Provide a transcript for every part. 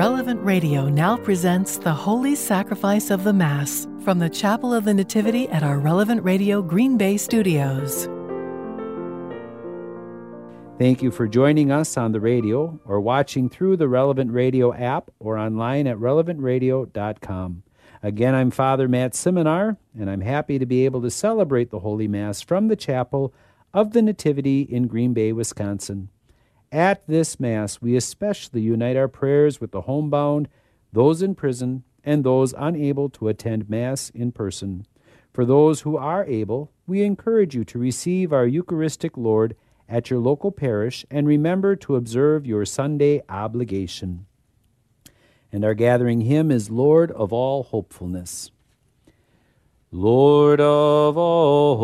Relevant Radio now presents the Holy Sacrifice of the Mass from the Chapel of the Nativity at our Relevant Radio Green Bay studios. Thank you for joining us on the radio or watching through the Relevant Radio app or online at relevantradio.com. Again, I'm Father Matt Simonar, and I'm happy to be able to celebrate the Holy Mass from the Chapel of the Nativity in Green Bay, Wisconsin. At this Mass, we especially unite our prayers with the homebound, those in prison, and those unable to attend Mass in person. For those who are able, we encourage you to receive our Eucharistic Lord at your local parish and remember to observe your Sunday obligation. And our gathering hymn is Lord of all hopefulness. Lord of all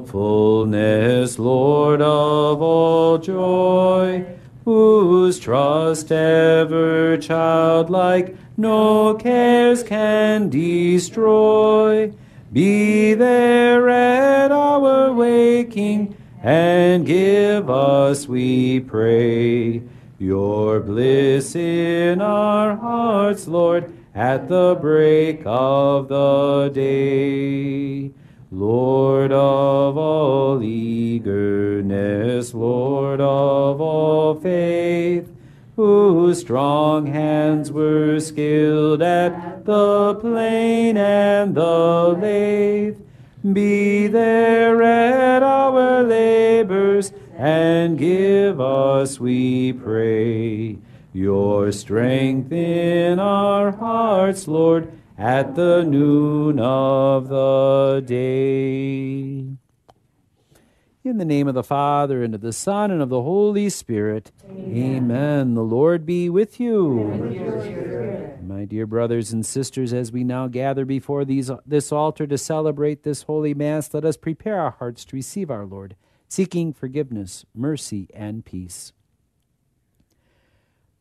hopefulness, Lord of all joy, whose trust ever childlike no cares can destroy, be there at our waking and give us, we pray, your bliss in our hearts, Lord, at the break of the day. Lord of all eagerness, Lord of all faith, whose strong hands were skilled at the plane and the lathe, be there at our labors and give us, we pray, your strength in our hearts, Lord, at the noon of the day. In the name of the Father, and of the Son, and of the Holy Spirit. Amen. Amen. The Lord be with you. My dear brothers and sisters, as we now gather before these, this altar to celebrate this holy Mass, let us prepare our hearts to receive our Lord, seeking forgiveness, mercy, and peace.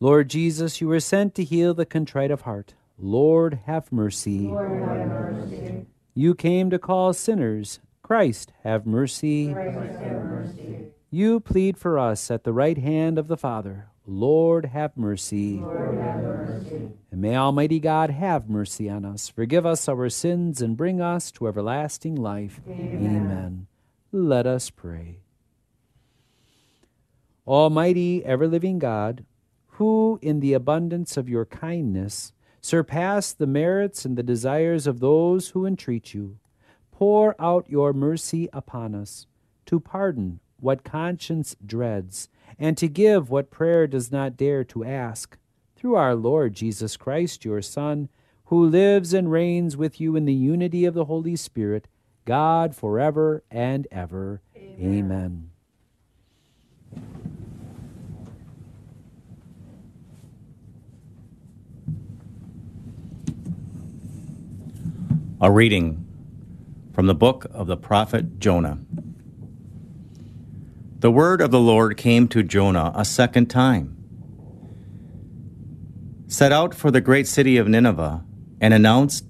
Lord Jesus, you were sent to heal the contrite of heart. Lord, have mercy. Lord, have mercy. You came to call sinners Christ, have mercy. Christ, have mercy. You plead for us at the right hand of the Father. Lord, have mercy. Lord, have mercy. And may Almighty God have mercy on us, forgive us our sins, and bring us to everlasting life. Amen. Amen. Let us pray. Almighty, ever living God, who in the abundance of your kindness surpass the merits and the desires of those who entreat you, pour out your mercy upon us, to pardon what conscience dreads, and to give what prayer does not dare to ask, through our Lord Jesus Christ, your Son, who lives and reigns with you in the unity of the Holy Spirit, God forever and ever. Amen. A reading from the book of the prophet Jonah. The word of the Lord came to Jonah a second time. Set out for the great city of Nineveh and announce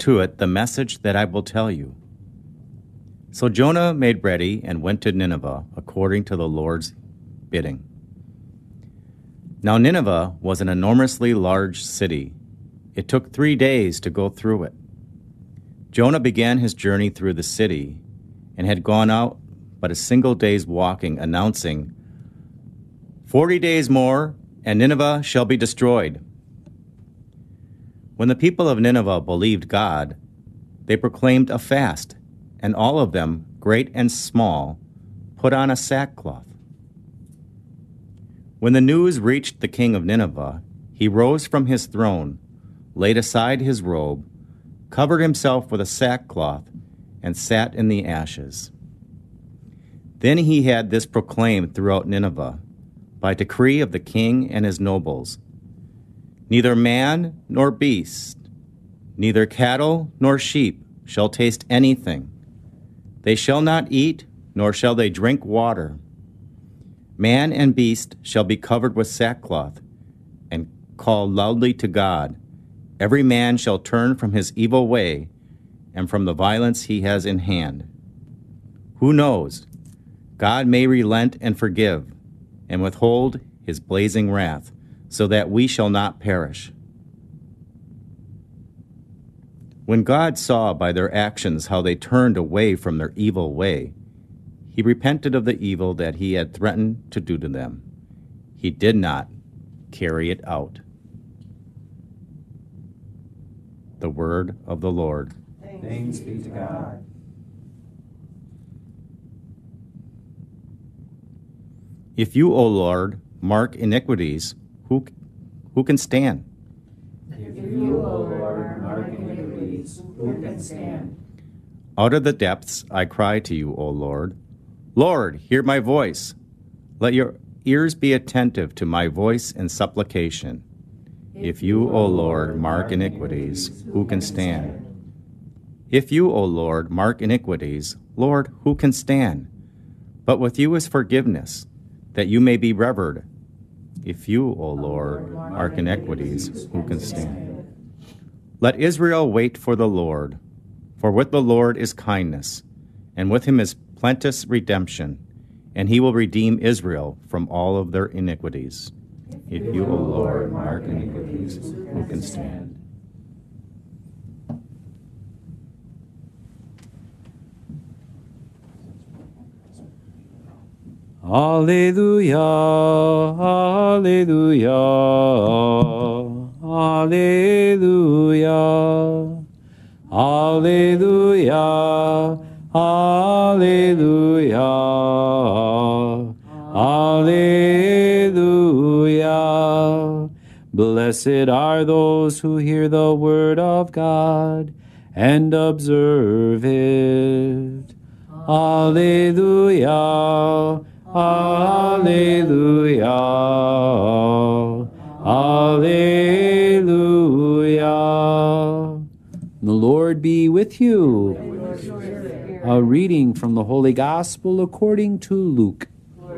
to it the message that I will tell you. So Jonah made ready and went to Nineveh according to the Lord's bidding. Now, Nineveh was an enormously large city. It took three days to go through it. Jonah began his journey through the city and had gone out but a single day's walking, announcing, Forty days more, and Nineveh shall be destroyed. When the people of Nineveh believed God, they proclaimed a fast, and all of them, great and small, put on a sackcloth. When the news reached the king of Nineveh, he rose from his throne, laid aside his robe, covered himself with a sackcloth, and sat in the ashes. Then he had this proclaimed throughout Nineveh, by decree of the king and his nobles Neither man nor beast, neither cattle nor sheep shall taste anything. They shall not eat, nor shall they drink water. Man and beast shall be covered with sackcloth, and call loudly to God Every man shall turn from his evil way and from the violence he has in hand. Who knows? God may relent and forgive and withhold his blazing wrath, so that we shall not perish. When God saw by their actions how they turned away from their evil way, he repented of the evil that he had threatened to do to them. He did not carry it out. The word of the Lord. Thanks be to God. If you, O Lord, mark iniquities, who, who can stand? If you, O Lord, mark iniquities, who can stand? Out of the depths I cry to you, O Lord. Lord, hear my voice. Let your ears be attentive to my voice and supplication. If you, O Lord, mark iniquities, who can stand? If you, O Lord, mark iniquities, Lord, who can stand? But with you is forgiveness, that you may be revered. If you, O Lord, mark iniquities, who can stand? Let Israel wait for the Lord, for with the Lord is kindness, and with him is plenteous redemption, and he will redeem Israel from all of their iniquities. If you, O Lord, mark iniquities, who can stand? Alleluia, Alleluia, Alleluia, Alleluia, Alleluia, Alleluia. Blessed are those who hear the word of God and observe it. Alleluia. Alleluia. Alleluia. The Lord be with you. A reading from the Holy Gospel according to Luke.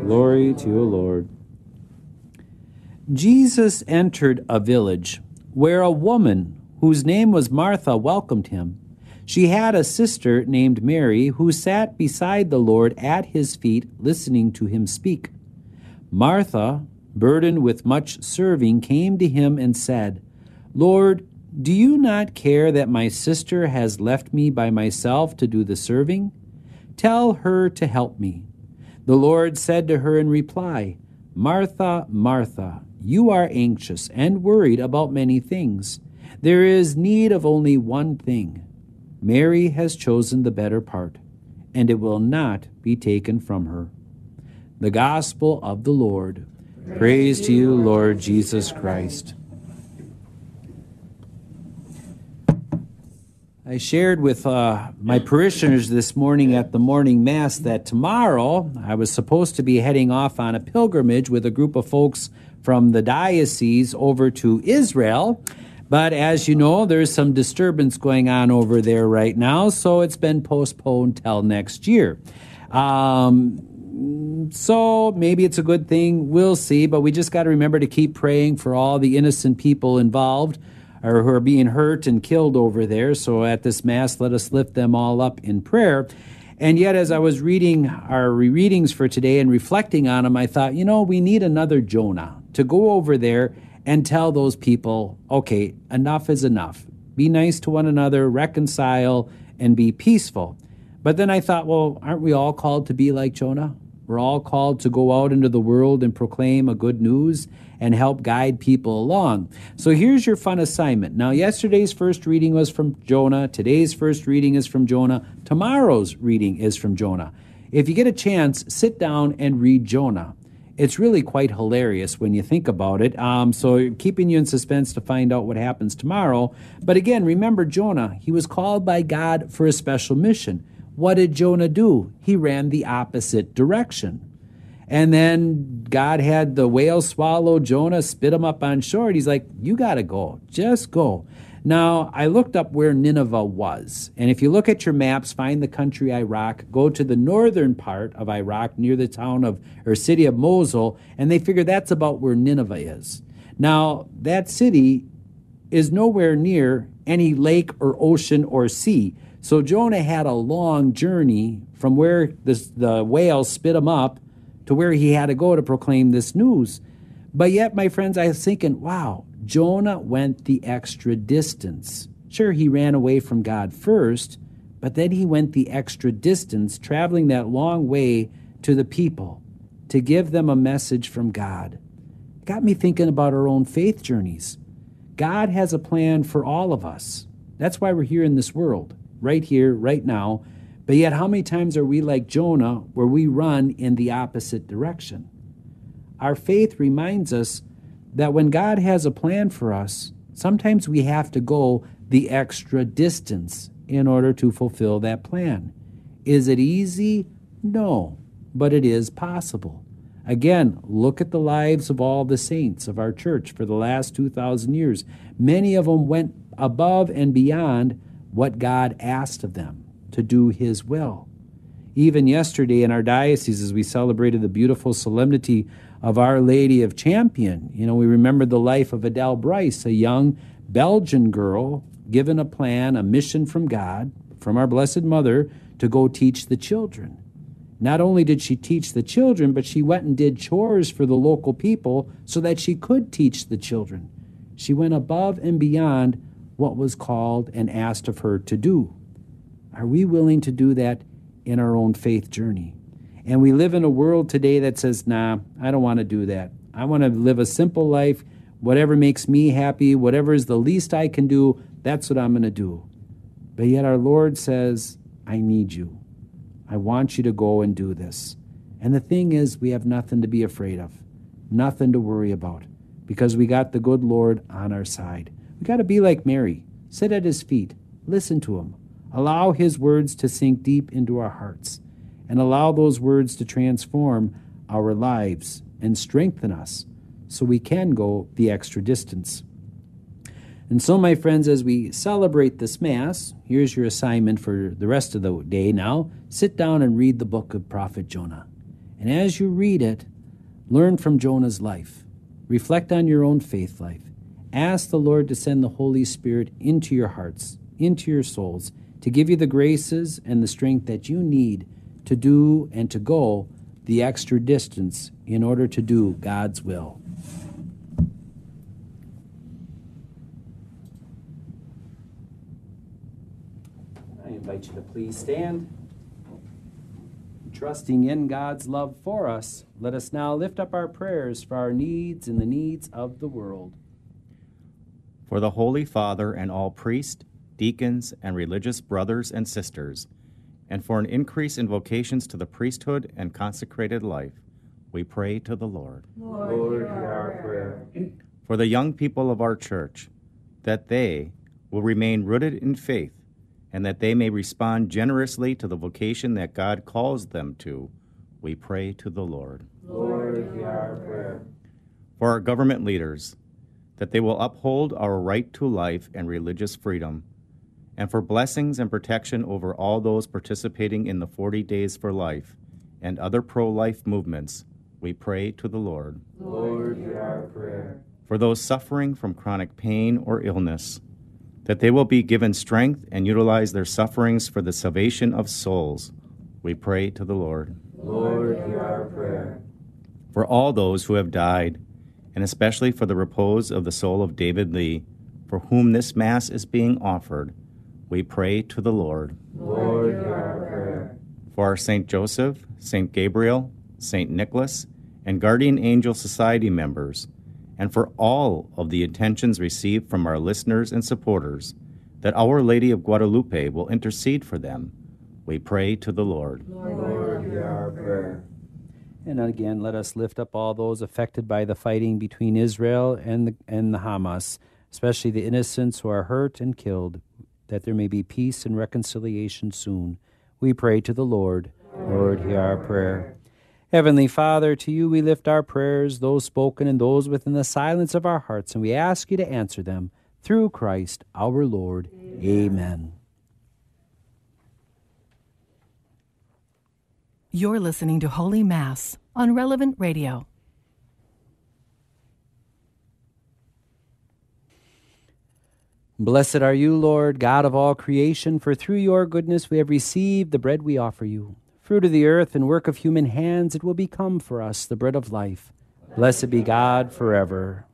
Glory to you, Lord. Jesus entered a village where a woman whose name was Martha welcomed him. She had a sister named Mary who sat beside the Lord at his feet, listening to him speak. Martha, burdened with much serving, came to him and said, Lord, do you not care that my sister has left me by myself to do the serving? Tell her to help me. The Lord said to her in reply, Martha, Martha, you are anxious and worried about many things. There is need of only one thing. Mary has chosen the better part, and it will not be taken from her. The Gospel of the Lord. Praise to you, Lord Jesus Christ. I shared with uh, my parishioners this morning at the morning mass that tomorrow I was supposed to be heading off on a pilgrimage with a group of folks from the diocese over to Israel. But as you know, there's some disturbance going on over there right now, so it's been postponed till next year. Um, so maybe it's a good thing. We'll see, but we just got to remember to keep praying for all the innocent people involved or who are being hurt and killed over there. So at this Mass, let us lift them all up in prayer. And yet, as I was reading our readings for today and reflecting on them, I thought, you know, we need another Jonah to go over there and tell those people, okay, enough is enough. Be nice to one another, reconcile, and be peaceful. But then I thought, well, aren't we all called to be like Jonah? We're all called to go out into the world and proclaim a good news and help guide people along. So here's your fun assignment. Now, yesterday's first reading was from Jonah. Today's first reading is from Jonah. Tomorrow's reading is from Jonah. If you get a chance, sit down and read Jonah. It's really quite hilarious when you think about it. Um, so, keeping you in suspense to find out what happens tomorrow. But again, remember Jonah, he was called by God for a special mission. What did Jonah do? He ran the opposite direction. And then God had the whale swallow Jonah, spit him up on shore. And he's like, You got to go. Just go. Now, I looked up where Nineveh was. And if you look at your maps, find the country Iraq, go to the northern part of Iraq near the town of or city of Mosul, and they figure that's about where Nineveh is. Now, that city is nowhere near any lake or ocean or sea. So Jonah had a long journey from where this, the whale spit him up to where he had to go to proclaim this news. But yet, my friends, I was thinking, wow, Jonah went the extra distance. Sure, he ran away from God first, but then he went the extra distance, traveling that long way to the people to give them a message from God. Got me thinking about our own faith journeys. God has a plan for all of us. That's why we're here in this world, right here, right now. But yet, how many times are we like Jonah, where we run in the opposite direction? Our faith reminds us that when God has a plan for us, sometimes we have to go the extra distance in order to fulfill that plan. Is it easy? No, but it is possible. Again, look at the lives of all the saints of our church for the last 2,000 years. Many of them went above and beyond what God asked of them to do His will. Even yesterday in our diocese, as we celebrated the beautiful solemnity of Our Lady of Champion, you know, we remember the life of Adele Brise, a young Belgian girl given a plan, a mission from God, from our Blessed Mother, to go teach the children. Not only did she teach the children, but she went and did chores for the local people so that she could teach the children. She went above and beyond what was called and asked of her to do. Are we willing to do that in our own faith journey? And we live in a world today that says, nah, I don't want to do that. I want to live a simple life. Whatever makes me happy, whatever is the least I can do, that's what I'm going to do. But yet our Lord says, I need you. I want you to go and do this. And the thing is, we have nothing to be afraid of, nothing to worry about, because we got the good Lord on our side. We got to be like Mary sit at his feet, listen to him, allow his words to sink deep into our hearts, and allow those words to transform our lives and strengthen us so we can go the extra distance. And so, my friends, as we celebrate this Mass, here's your assignment for the rest of the day now. Sit down and read the book of Prophet Jonah. And as you read it, learn from Jonah's life. Reflect on your own faith life. Ask the Lord to send the Holy Spirit into your hearts, into your souls, to give you the graces and the strength that you need to do and to go the extra distance in order to do God's will. I invite you to please stand. Trusting in God's love for us, let us now lift up our prayers for our needs and the needs of the world. For the Holy Father and all priests, deacons, and religious brothers and sisters, and for an increase in vocations to the priesthood and consecrated life, we pray to the Lord. Lord, hear our prayer. For the young people of our church, that they will remain rooted in faith and that they may respond generously to the vocation that God calls them to, we pray to the Lord. Lord, hear our prayer. For our government leaders, that they will uphold our right to life and religious freedom, and for blessings and protection over all those participating in the 40 Days for Life and other pro life movements, we pray to the Lord. Lord, hear our prayer. For those suffering from chronic pain or illness, that they will be given strength and utilize their sufferings for the salvation of souls. We pray to the Lord. Lord, hear our prayer. For all those who have died, and especially for the repose of the soul of David Lee, for whom this Mass is being offered, we pray to the Lord. Lord, hear our prayer. For our St. Joseph, St. Gabriel, St. Nicholas, and Guardian Angel Society members, and for all of the intentions received from our listeners and supporters, that Our Lady of Guadalupe will intercede for them. We pray to the Lord. Lord, hear our prayer. And again, let us lift up all those affected by the fighting between Israel and the, and the Hamas, especially the innocents who are hurt and killed, that there may be peace and reconciliation soon. We pray to the Lord. Lord, hear our prayer. Heavenly Father, to you we lift our prayers, those spoken and those within the silence of our hearts, and we ask you to answer them through Christ our Lord. Amen. Amen. You're listening to Holy Mass on Relevant Radio. Blessed are you, Lord, God of all creation, for through your goodness we have received the bread we offer you fruit of the earth and work of human hands, it will become for us the bread of life. Blessed be God forever.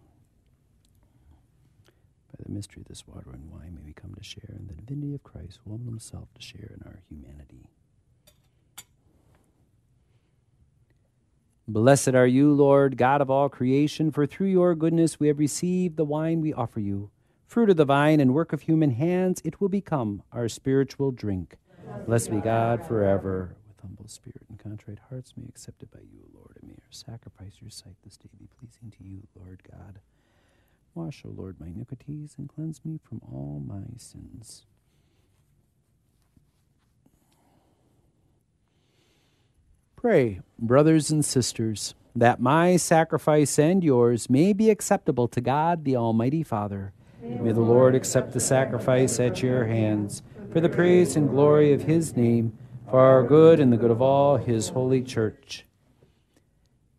By the mystery of this water and wine, may we come to share in the divinity of Christ, who humbled himself to share in our humanity. Blessed are you, Lord, God of all creation, for through your goodness we have received the wine we offer you. Fruit of the vine and work of human hands, it will become our spiritual drink. Blessed be God forever. With humble spirit and contrite hearts, may accepted by you, Lord, and may our sacrifice your sight this day be pleasing to you, Lord God. Wash, O Lord, my iniquities and cleanse me from all my sins. Pray, brothers and sisters, that my sacrifice and yours may be acceptable to God the Almighty Father. May the Lord accept the sacrifice at your hands for the praise and glory of his name, for our good and the good of all his holy church.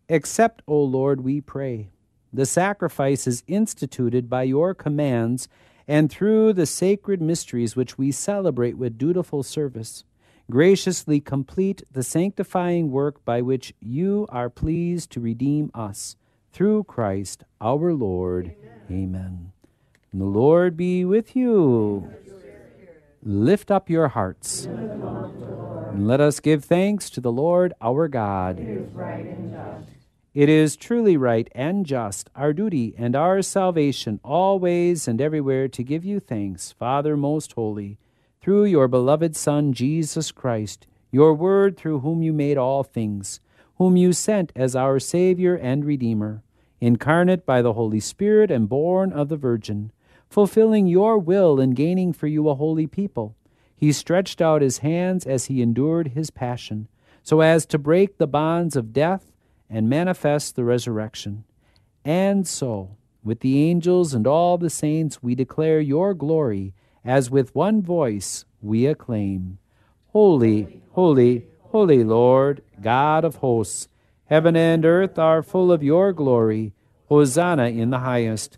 Accept, O Lord, we pray, the sacrifices instituted by your commands and through the sacred mysteries which we celebrate with dutiful service graciously complete the sanctifying work by which you are pleased to redeem us. Through Christ our Lord. Amen. Amen. The Lord be with you. Lift up your hearts. And let us give thanks to the Lord our God. It is truly right and just, our duty and our salvation, always and everywhere to give you thanks, Father most holy through your beloved Son, Jesus Christ, your Word through whom you made all things, whom you sent as our Savior and Redeemer, incarnate by the Holy Spirit and born of the Virgin, fulfilling your will and gaining for you a holy people. He stretched out his hands as he endured his passion, so as to break the bonds of death and manifest the resurrection. And so, with the angels and all the saints, we declare your glory as with one voice we acclaim Holy, holy, holy Lord, God of hosts, heaven and earth are full of your glory. Hosanna in the highest.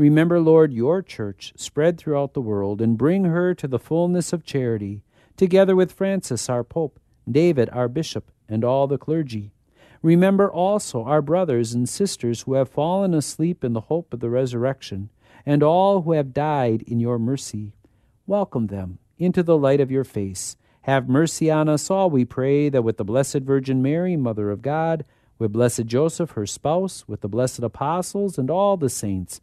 Remember, Lord, your church spread throughout the world, and bring her to the fullness of charity together with Francis, our Pope, David, our Bishop, and all the clergy. Remember also our brothers and sisters who have fallen asleep in the hope of the resurrection, and all who have died in your mercy. Welcome them into the light of your face. Have mercy on us all, we pray, that with the Blessed Virgin Mary, Mother of God, with blessed Joseph, her spouse, with the blessed apostles, and all the saints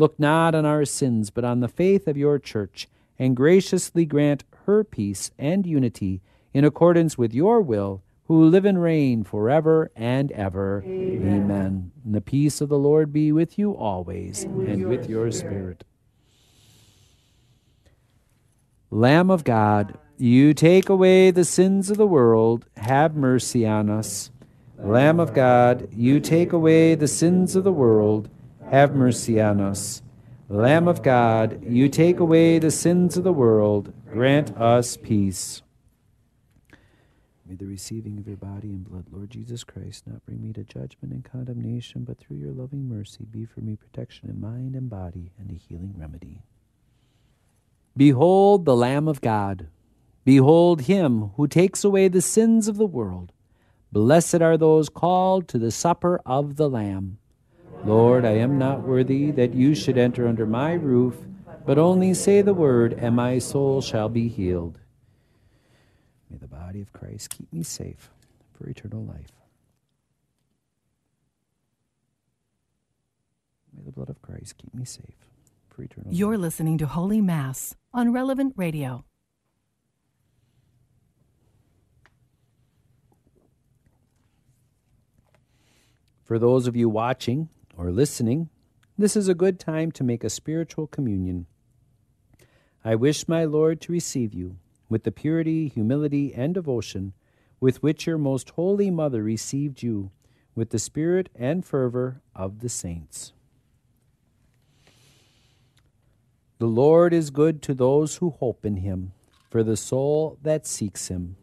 look not on our sins, but on the faith of your church, and graciously grant her peace and unity in accordance with your will, who live and reign forever and ever. Amen. Amen. And the peace of the Lord be with you always, and with, and with your spirit. spirit. Lamb of God, you take away the sins of the world, have mercy on us. Lamb of God, you take away the sins of the world, have mercy on us. Lamb of God, you take away the sins of the world, grant us peace. May the receiving of your body and blood, Lord Jesus Christ, not bring me to judgment and condemnation, but through your loving mercy be for me protection in mind and body and a healing remedy. Behold the Lamb of God. Behold him who takes away the sins of the world. Blessed are those called to the supper of the Lamb. Lord, I am not worthy that you should enter under my roof, but only say the word, and my soul shall be healed. May the body of Christ keep me safe for eternal life. May the blood of Christ keep me safe for eternal You're life. listening to Holy Mass on Relevant Radio. For those of you watching or listening, this is a good time to make a spiritual communion. I wish my Lord to receive you with the purity, humility, and devotion with which your most holy mother received you, with the spirit and fervor of the saints. The Lord is good to those who hope in him, for the soul that seeks him.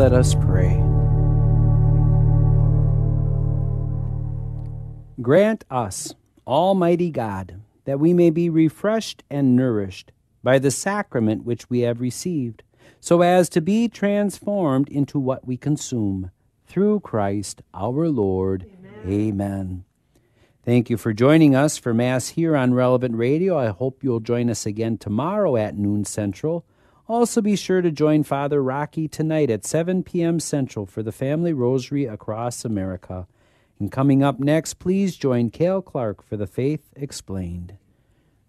Let us pray. Grant us, Almighty God, that we may be refreshed and nourished by the sacrament which we have received, so as to be transformed into what we consume. Through Christ our Lord. Amen. Amen. Thank you for joining us for Mass here on Relevant Radio. I hope you'll join us again tomorrow at noon Central. Also, be sure to join Father Rocky tonight at 7 p.m. Central for the Family Rosary across America. And coming up next, please join Cale Clarke for the Faith Explained.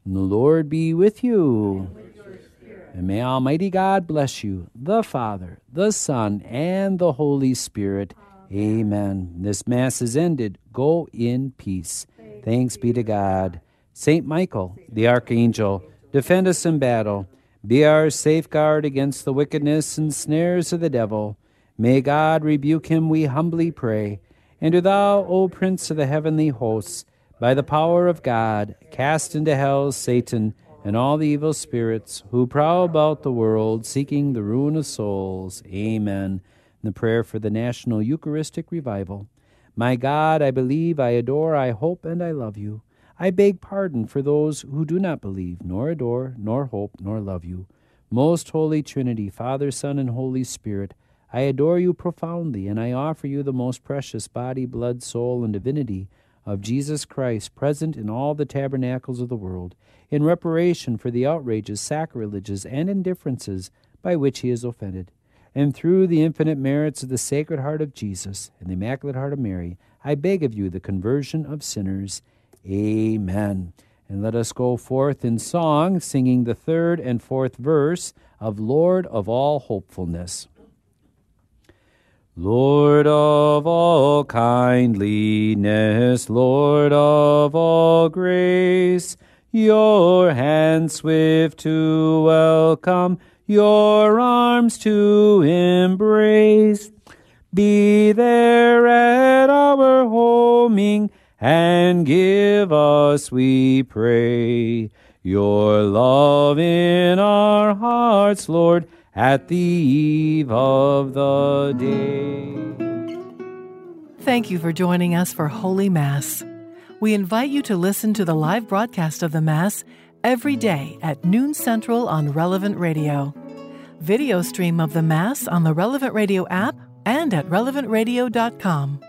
And the Lord be with you. And, with and may Almighty God bless you, the Father, the Son, and the Holy Spirit. Amen. Amen. This Mass is ended. Go in peace. Thanks be to God. Saint Michael, the Archangel, defend us in battle. Be our safeguard against the wickedness and snares of the devil. May God rebuke him, we humbly pray. And do thou, O Prince of the heavenly hosts, by the power of God, cast into hell Satan and all the evil spirits who prowl about the world seeking the ruin of souls. Amen. the prayer for the National Eucharistic Revival. My God, I believe, I adore, I hope, and I love you. I beg pardon for those who do not believe, nor adore, nor hope, nor love you. Most Holy Trinity, Father, Son, and Holy Spirit, I adore you profoundly, and I offer you the most precious body, blood, soul, and divinity of Jesus Christ present in all the tabernacles of the world, in reparation for the outrages, sacrileges, and indifferences by which he is offended. And through the infinite merits of the Sacred Heart of Jesus and the Immaculate Heart of Mary, I beg of you the conversion of sinners. Amen. And let us go forth in song, singing the third and fourth verse of Lord of all hopefulness. Lord of all kindliness, Lord of all grace, your hand swift to welcome, your arms to embrace. Be there at our homing, and give us, we pray, your love in our hearts, Lord at the eve of the day. Thank you for joining us for Holy Mass. We invite you to listen to the live broadcast of the Mass every day at noon central on Relevant Radio. Video stream of the Mass on the Relevant Radio app and at relevantradio.com.